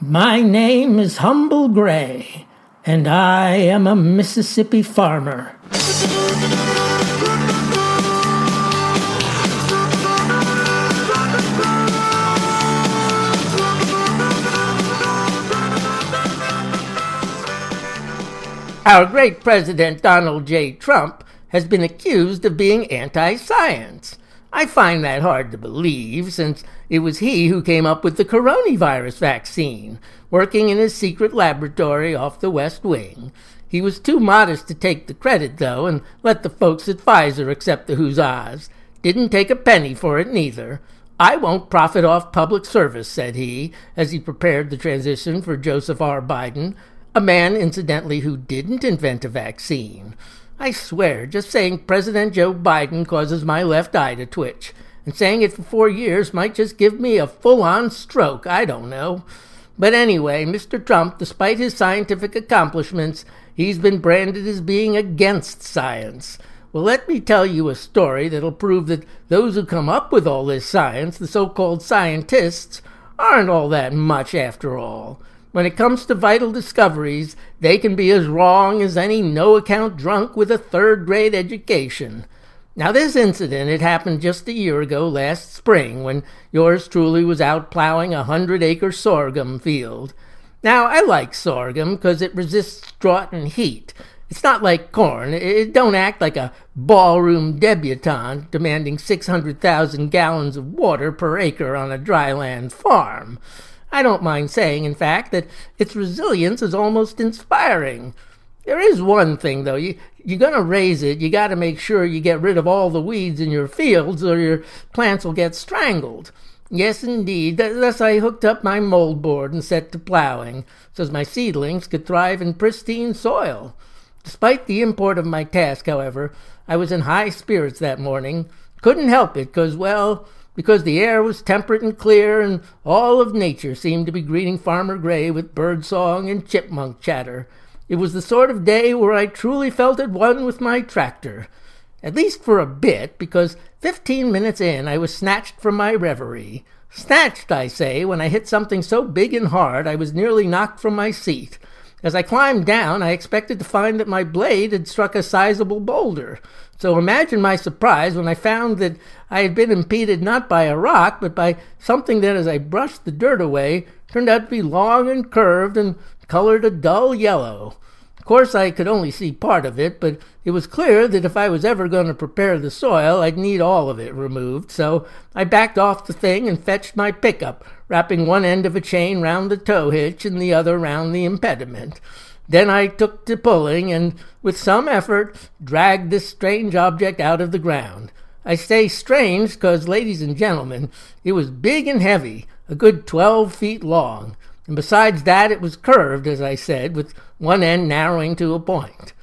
My name is Humble Gray, and I am a Mississippi farmer. Our great President Donald J. Trump has been accused of being anti science. I find that hard to believe, since it was he who came up with the coronavirus vaccine, working in his secret laboratory off the West Wing. He was too modest to take the credit, though, and let the folks at Pfizer accept the huzzas. Didn't take a penny for it, neither. I won't profit off public service, said he, as he prepared the transition for Joseph R. Biden a man, incidentally, who didn't invent a vaccine. I swear, just saying President Joe Biden causes my left eye to twitch, and saying it for four years might just give me a full on stroke. I don't know. But anyway, Mr. Trump, despite his scientific accomplishments, he's been branded as being against science. Well, let me tell you a story that'll prove that those who come up with all this science, the so called scientists, aren't all that much after all. When it comes to vital discoveries, they can be as wrong as any no account drunk with a third grade education. Now, this incident, it happened just a year ago last spring when yours truly was out plowing a hundred acre sorghum field. Now, I like sorghum because it resists drought and heat. It's not like corn. It don't act like a ballroom debutante demanding 600,000 gallons of water per acre on a dryland farm. I don't mind saying, in fact, that its resilience is almost inspiring. There is one thing, though. You, you're going to raise it, you got to make sure you get rid of all the weeds in your fields or your plants will get strangled. Yes, indeed. Thus I hooked up my mold board and set to plowing, so as my seedlings could thrive in pristine soil. Despite the import of my task, however, I was in high spirits that morning. Couldn't help it, because, well, because the air was temperate and clear, and all of nature seemed to be greeting Farmer Gray with bird song and chipmunk chatter. It was the sort of day where I truly felt at one with my tractor. At least for a bit, because fifteen minutes in I was snatched from my reverie. Snatched, I say, when I hit something so big and hard I was nearly knocked from my seat. As I climbed down, I expected to find that my blade had struck a sizable boulder. So imagine my surprise when I found that I had been impeded not by a rock, but by something that, as I brushed the dirt away, turned out to be long and curved and colored a dull yellow. Course, I could only see part of it, but it was clear that if I was ever going to prepare the soil, I'd need all of it removed. So I backed off the thing and fetched my pickup, wrapping one end of a chain round the tow hitch and the other round the impediment. Then I took to pulling and, with some effort, dragged this strange object out of the ground. I say strange because, ladies and gentlemen, it was big and heavy, a good twelve feet long, and besides that it was curved, as I said, with one end narrowing to a point.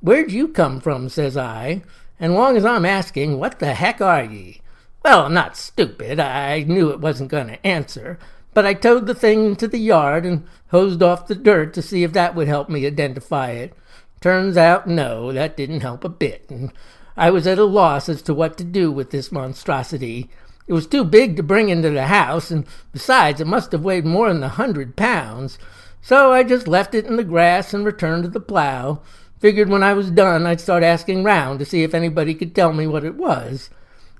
Where'd you come from? says I, and long as I'm asking, what the heck are ye? Well, not stupid. I knew it wasn't going to answer, but I towed the thing into the yard and hosed off the dirt to see if that would help me identify it. Turns out, no, that didn't help a bit, and I was at a loss as to what to do with this monstrosity. It was too big to bring into the house, and besides, it must have weighed more than a hundred pounds. So I just left it in the grass and returned to the plow. Figured when I was done, I'd start asking round to see if anybody could tell me what it was.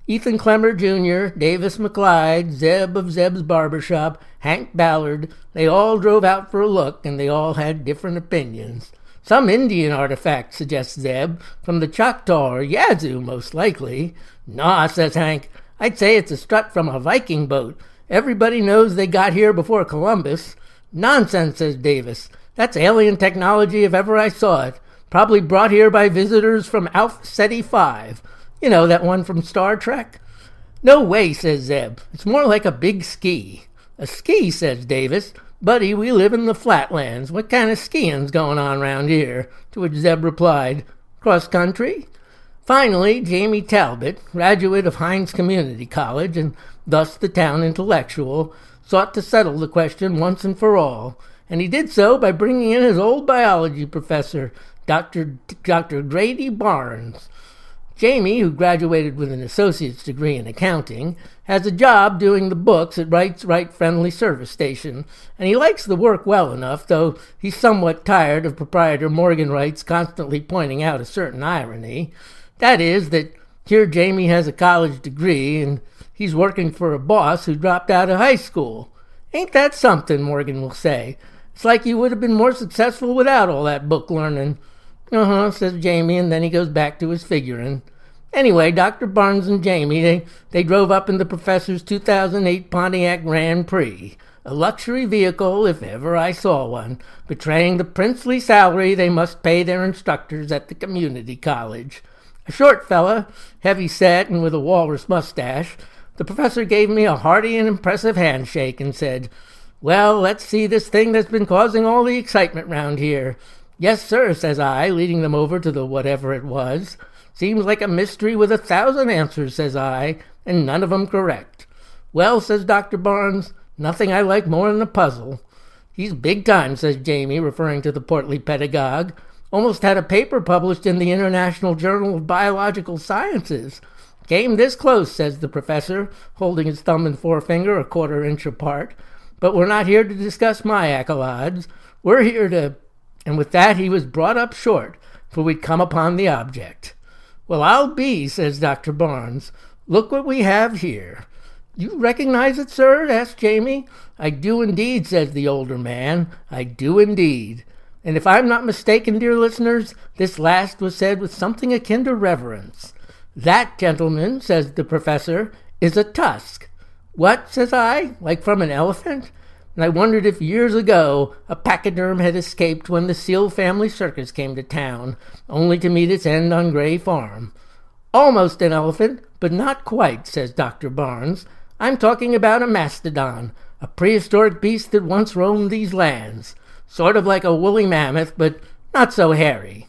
Ethan Clemmer Jr., Davis McClyde, Zeb of Zeb's Barbershop, Hank Ballard, they all drove out for a look, and they all had different opinions. Some Indian artifact, suggests Zeb, from the Choctaw or Yazoo, most likely. Naw, says Hank. I'd say it's a strut from a Viking boat. Everybody knows they got here before Columbus. Nonsense, says Davis. That's alien technology if ever I saw it. Probably brought here by visitors from Alpha Ceti 5. You know, that one from Star Trek? No way, says Zeb. It's more like a big ski. A ski, says Davis. Buddy, we live in the flatlands. What kind of skiing's going on round here? To which Zeb replied, Cross country? Finally, Jamie Talbot, graduate of Hinds Community College and thus the town intellectual, sought to settle the question once and for all, and he did so by bringing in his old biology professor, Dr. Dr. Grady Barnes. Jamie, who graduated with an associate's degree in accounting, has a job doing the books at Wright's Right Friendly Service Station, and he likes the work well enough, though he's somewhat tired of proprietor Morgan Wright's constantly pointing out a certain irony. That is, that here Jamie has a college degree, and he's working for a boss who dropped out of high school. Ain't that something, Morgan will say. It's like you would have been more successful without all that book learning. Uh huh, says Jamie, and then he goes back to his figuring. Anyway, Dr. Barnes and Jamie, they, they drove up in the professor's 2008 Pontiac Grand Prix, a luxury vehicle if ever I saw one, betraying the princely salary they must pay their instructors at the community college. A short fella, heavy set and with a walrus mustache, the professor gave me a hearty and impressive handshake and said, Well, let's see this thing that's been causing all the excitement round here. Yes, sir, says I, leading them over to the whatever it was. Seems like a mystery with a thousand answers, says I, and none of 'em correct. Well, says Dr. Barnes, nothing I like more than a puzzle. He's big time, says Jamie, referring to the portly pedagogue. Almost had a paper published in the International Journal of Biological Sciences. Came this close, says the professor, holding his thumb and forefinger a quarter inch apart. But we're not here to discuss my accolades. We're here to. And with that, he was brought up short, for we'd come upon the object. Well, I'll be, says Dr. Barnes. Look what we have here. You recognize it, sir? asked Jamie. I do indeed, says the older man. I do indeed. And if I'm not mistaken, dear listeners, this last was said with something akin to reverence. That, gentleman, says the professor, is a tusk. What, says I, like from an elephant? And I wondered if years ago a pachyderm had escaped when the Seal family circus came to town, only to meet its end on Gray Farm. Almost an elephant, but not quite, says Dr. Barnes. I'm talking about a mastodon, a prehistoric beast that once roamed these lands. Sort of like a woolly mammoth, but not so hairy.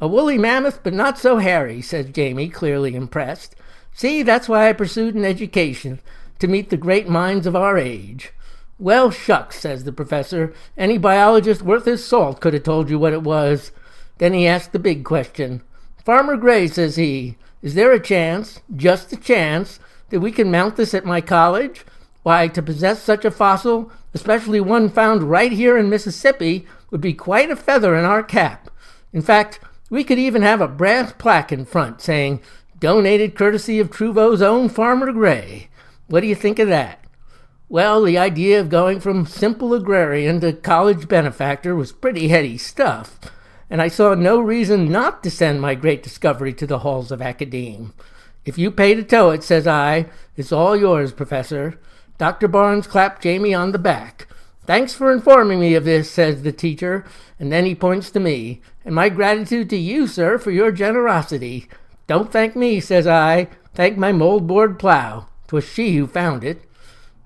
A woolly mammoth, but not so hairy, says Jamie, clearly impressed. See, that's why I pursued an education, to meet the great minds of our age. Well, shucks, says the professor. Any biologist worth his salt could have told you what it was. Then he asked the big question. Farmer Gray, says he, is there a chance, just a chance, that we can mount this at my college? Why, to possess such a fossil, especially one found right here in Mississippi, would be quite a feather in our cap. In fact, we could even have a brass plaque in front saying, Donated courtesy of Trouveau's own Farmer Gray. What do you think of that? Well, the idea of going from simple agrarian to college benefactor was pretty heady stuff, and I saw no reason not to send my great discovery to the halls of academe. If you pay to tow it, says I, it's all yours, Professor. Dr. Barnes clapped Jamie on the back. Thanks for informing me of this, says the teacher, and then he points to me. And my gratitude to you, sir, for your generosity. Don't thank me, says I. Thank my moldboard plow. 'Twas she who found it.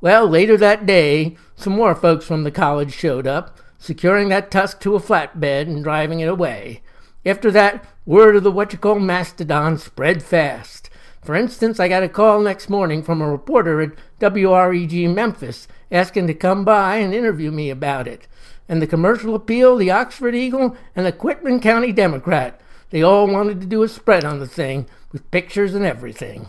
Well, later that day, some more folks from the college showed up, securing that tusk to a flatbed and driving it away. After that, word of the what you call mastodon spread fast. For instance, I got a call next morning from a reporter at WREG Memphis asking to come by and interview me about it. And the Commercial Appeal, the Oxford Eagle, and the Quitman County Democrat, they all wanted to do a spread on the thing, with pictures and everything.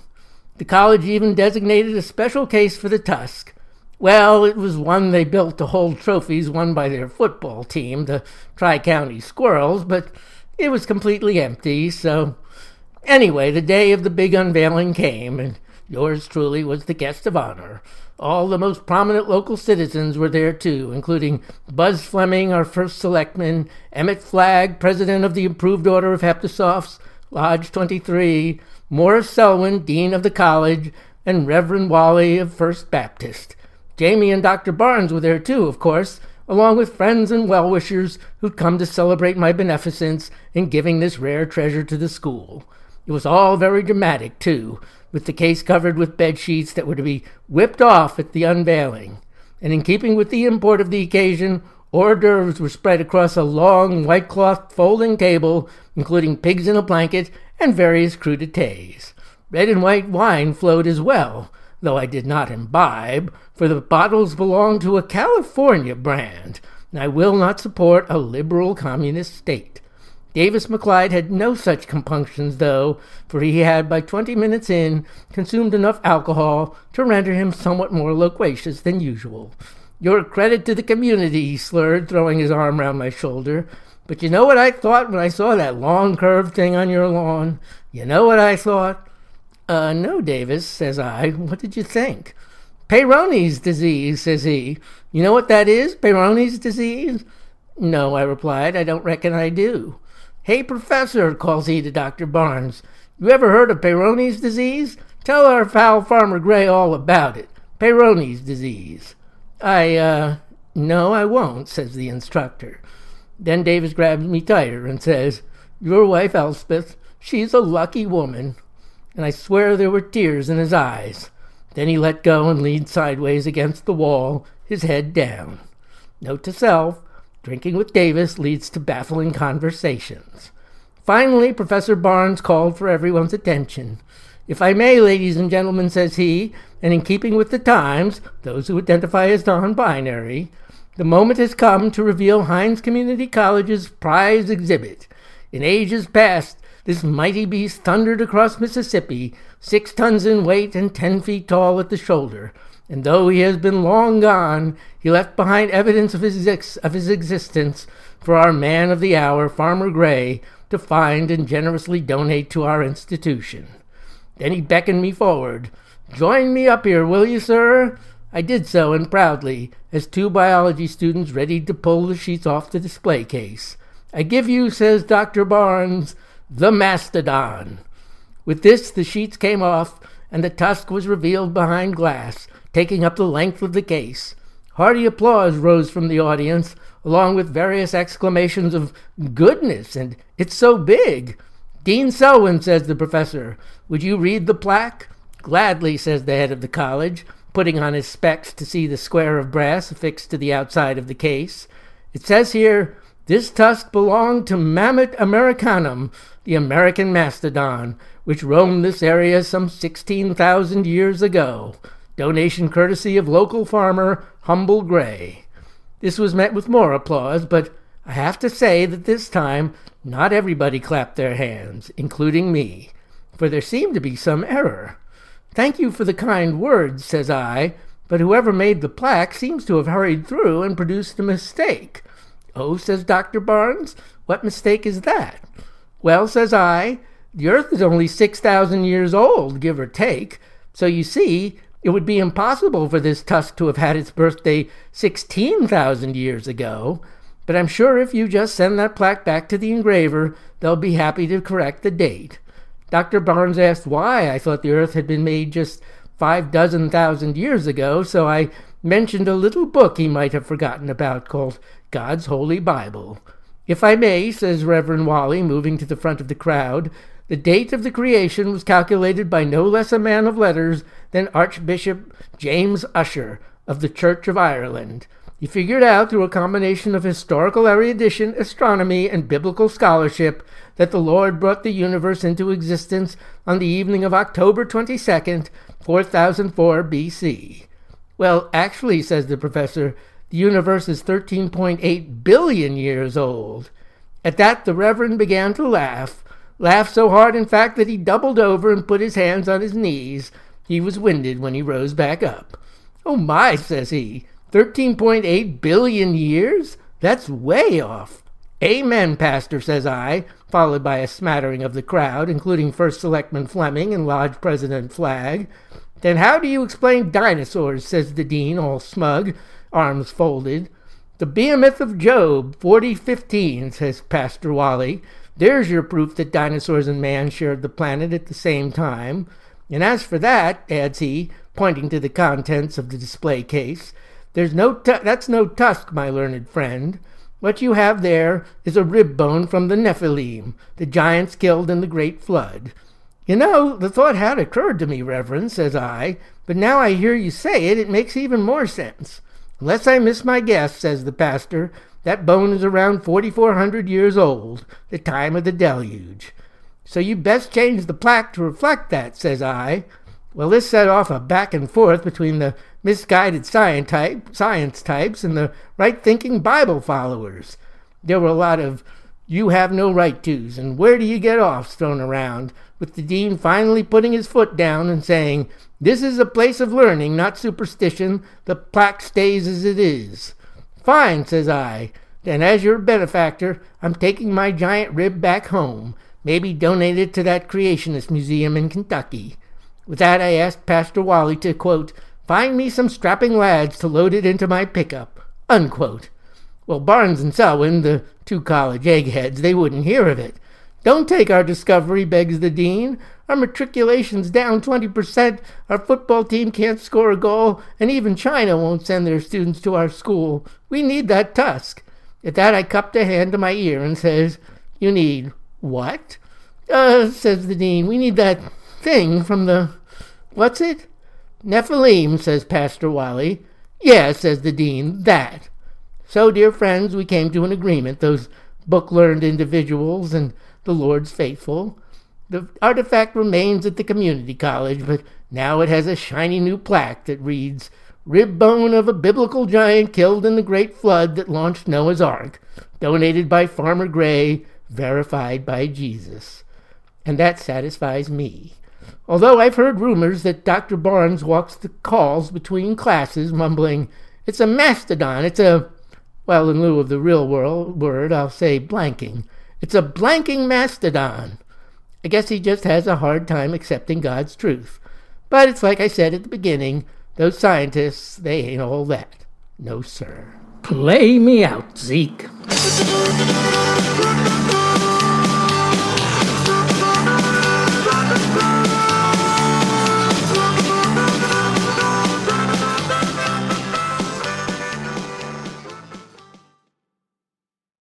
The college even designated a special case for the Tusk. Well, it was one they built to hold trophies won by their football team, the Tri County Squirrels, but it was completely empty, so. Anyway, the day of the big unveiling came, and yours truly was the guest of honor. All the most prominent local citizens were there too, including Buzz Fleming, our first selectman, Emmett Flagg, president of the Improved Order of Heptasophs, Lodge 23, Morris Selwyn, Dean of the College, and Reverend Wally of First Baptist. Jamie and Dr. Barnes were there too, of course, along with friends and well wishers who'd come to celebrate my beneficence in giving this rare treasure to the school. It was all very dramatic, too, with the case covered with bed sheets that were to be whipped off at the unveiling. And in keeping with the import of the occasion, hors d'oeuvres were spread across a long white cloth folding table, including pigs in a blanket and various crudités. Red and white wine flowed as well, though I did not imbibe, for the bottles belonged to a California brand, and I will not support a liberal communist state. Davis McLeod had no such compunctions, though, for he had, by twenty minutes in, consumed enough alcohol to render him somewhat more loquacious than usual. You're a credit to the community, he slurred, throwing his arm round my shoulder. But you know what I thought when I saw that long curved thing on your lawn? You know what I thought? Uh, no, Davis, says I. What did you think? Peyronie's disease, says he. You know what that is, Peyronie's disease? No, I replied. I don't reckon I do. Hey, Professor, calls he to Dr. Barnes, you ever heard of Peyronie's disease? Tell our foul Farmer Gray all about it. Peyronie's disease. I, uh, no, I won't, says the instructor. Then Davis grabs me tighter and says, Your wife, Elspeth, she's a lucky woman. And I swear there were tears in his eyes. Then he let go and leaned sideways against the wall, his head down. Note to self Drinking with Davis leads to baffling conversations. Finally, Professor Barnes called for everyone's attention. If I may, ladies and gentlemen, says he, and in keeping with the times, those who identify as non binary, the moment has come to reveal Hinds Community College's prize exhibit. In ages past, this mighty beast thundered across Mississippi, six tons in weight and ten feet tall at the shoulder, and though he has been long gone, he left behind evidence of his, ex- of his existence for our man of the hour, Farmer Gray, to find and generously donate to our institution. Then he beckoned me forward. Join me up here, will you, sir? I did so, and proudly, as two biology students ready to pull the sheets off the display case. I give you, says Dr. Barnes, the mastodon. With this, the sheets came off, and the tusk was revealed behind glass, taking up the length of the case. Hearty applause rose from the audience, along with various exclamations of goodness and it's so big. Dean Selwyn, says the professor, would you read the plaque? Gladly, says the head of the college, putting on his specs to see the square of brass affixed to the outside of the case. It says here, this tusk belonged to Mammut americanum, the American mastodon, which roamed this area some 16,000 years ago. Donation courtesy of local farmer Humble Gray. This was met with more applause, but I have to say that this time not everybody clapped their hands, including me, for there seemed to be some error. Thank you for the kind words, says I, but whoever made the plaque seems to have hurried through and produced a mistake. Oh, says Dr. Barnes, what mistake is that? Well, says I, the earth is only 6,000 years old, give or take, so you see, it would be impossible for this tusk to have had its birthday 16,000 years ago, but I'm sure if you just send that plaque back to the engraver, they'll be happy to correct the date. Dr. Barnes asked why I thought the earth had been made just five dozen thousand years ago, so I mentioned a little book he might have forgotten about called God's Holy Bible. If I may, says Reverend Wally, moving to the front of the crowd, the date of the creation was calculated by no less a man of letters than Archbishop James Ussher of the Church of Ireland. He figured out through a combination of historical erudition, astronomy, and biblical scholarship that the Lord brought the universe into existence on the evening of October 22nd, 4004 BC. Well, actually, says the professor, the universe is 13.8 billion years old. At that, the Reverend began to laugh, Laughed so hard, in fact, that he doubled over and put his hands on his knees. He was winded when he rose back up. Oh my, says he, 13.8 billion years? That's way off. Amen, Pastor, says I, followed by a smattering of the crowd, including First Selectman Fleming and Lodge President Flagg. Then how do you explain dinosaurs? says the dean, all smug, arms folded. The Behemoth of Job, 4015, says Pastor Wally. There's your proof that dinosaurs and man shared the planet at the same time. And as for that, adds he, pointing to the contents of the display case, there's no tu- that's no tusk, my learned friend. What you have there is a rib bone from the Nephilim, the giants killed in the great flood. You know, the thought had occurred to me, Reverend, says I, but now I hear you say it, it makes even more sense. Unless I miss my guess, says the pastor, that bone is around 4,400 years old, the time of the deluge. So you best change the plaque to reflect that, says I. Well, this set off a back and forth between the misguided science, type, science types and the right thinking Bible followers. There were a lot of You have no right to's, and where do you get offs thrown around, with the dean finally putting his foot down and saying, This is a place of learning, not superstition. The plaque stays as it is. Fine, says I. Then, as your benefactor, I'm taking my giant rib back home, maybe donate it to that creationist museum in Kentucky. With that, I asked Pastor Wally to, quote, find me some strapping lads to load it into my pickup, unquote. Well, Barnes and Selwyn, the two college eggheads, they wouldn't hear of it. Don't take our discovery, begs the dean. Our matriculation's down 20%, our football team can't score a goal, and even China won't send their students to our school. We need that tusk. At that, I cupped a hand to my ear and says, You need what? Uh, says the dean, we need that thing from the. What's it? Nephilim, says Pastor Wally. Yes, says the dean, that. So, dear friends, we came to an agreement, those book learned individuals and the Lord's faithful. The artifact remains at the community college, but now it has a shiny new plaque that reads, Rib bone of a biblical giant killed in the great flood that launched Noah's Ark, donated by Farmer Gray, verified by Jesus. And that satisfies me. Although I've heard rumors that Dr. Barnes walks the calls between classes, mumbling, It's a mastodon, it's a. Well, in lieu of the real world word, I'll say blanking. It's a blanking mastodon. I guess he just has a hard time accepting God's truth. But it's like I said at the beginning those scientists, they ain't all that. No, sir. Play me out, Zeke.